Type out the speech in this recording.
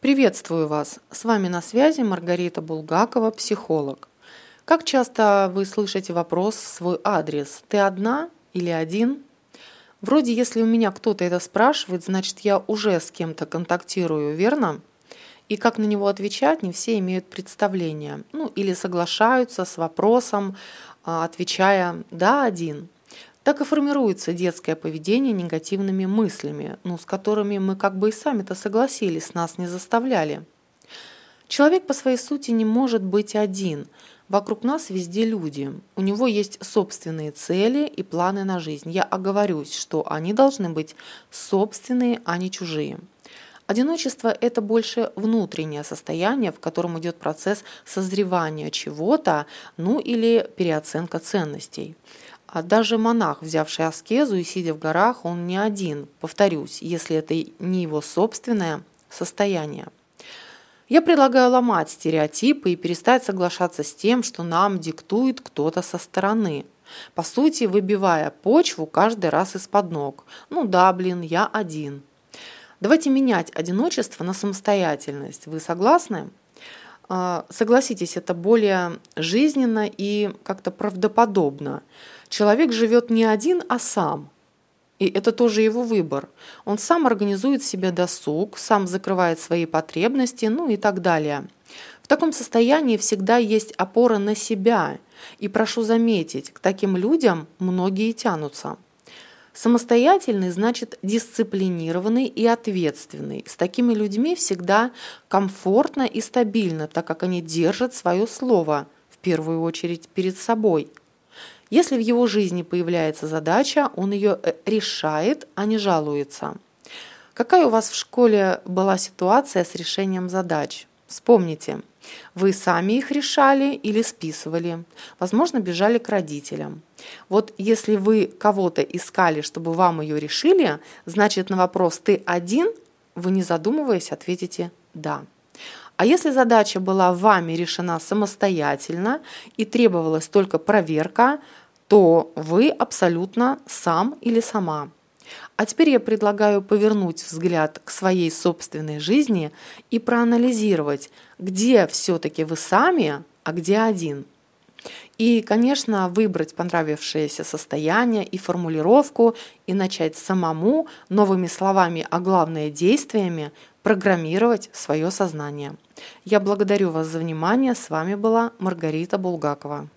Приветствую вас! С вами на связи Маргарита Булгакова, психолог. Как часто вы слышите вопрос в свой адрес «Ты одна или один?» Вроде если у меня кто-то это спрашивает, значит я уже с кем-то контактирую, верно? И как на него отвечать, не все имеют представление. Ну или соглашаются с вопросом, а, отвечая «да, один». Так и формируется детское поведение негативными мыслями, ну, с которыми мы как бы и сами-то согласились, нас не заставляли. Человек по своей сути не может быть один. Вокруг нас везде люди. У него есть собственные цели и планы на жизнь. Я оговорюсь, что они должны быть собственные, а не чужие. Одиночество – это больше внутреннее состояние, в котором идет процесс созревания чего-то, ну или переоценка ценностей. А даже монах, взявший аскезу и сидя в горах, он не один, повторюсь, если это не его собственное состояние. Я предлагаю ломать стереотипы и перестать соглашаться с тем, что нам диктует кто-то со стороны. По сути, выбивая почву каждый раз из-под ног. Ну да, блин, я один. Давайте менять одиночество на самостоятельность. Вы согласны? А, согласитесь, это более жизненно и как-то правдоподобно. Человек живет не один, а сам. И это тоже его выбор. Он сам организует себе досуг, сам закрывает свои потребности, ну и так далее. В таком состоянии всегда есть опора на себя. И прошу заметить, к таким людям многие тянутся. Самостоятельный значит дисциплинированный и ответственный. С такими людьми всегда комфортно и стабильно, так как они держат свое слово, в первую очередь перед собой. Если в его жизни появляется задача, он ее э, решает, а не жалуется. Какая у вас в школе была ситуация с решением задач? Вспомните, вы сами их решали или списывали, возможно, бежали к родителям. Вот если вы кого-то искали, чтобы вам ее решили, значит на вопрос «ты один?» вы не задумываясь ответите «да». А если задача была вами решена самостоятельно и требовалась только проверка, то вы абсолютно сам или сама. А теперь я предлагаю повернуть взгляд к своей собственной жизни и проанализировать, где все-таки вы сами, а где один. И, конечно, выбрать понравившееся состояние и формулировку и начать самому новыми словами, а главное действиями программировать свое сознание. Я благодарю вас за внимание. С вами была Маргарита Булгакова.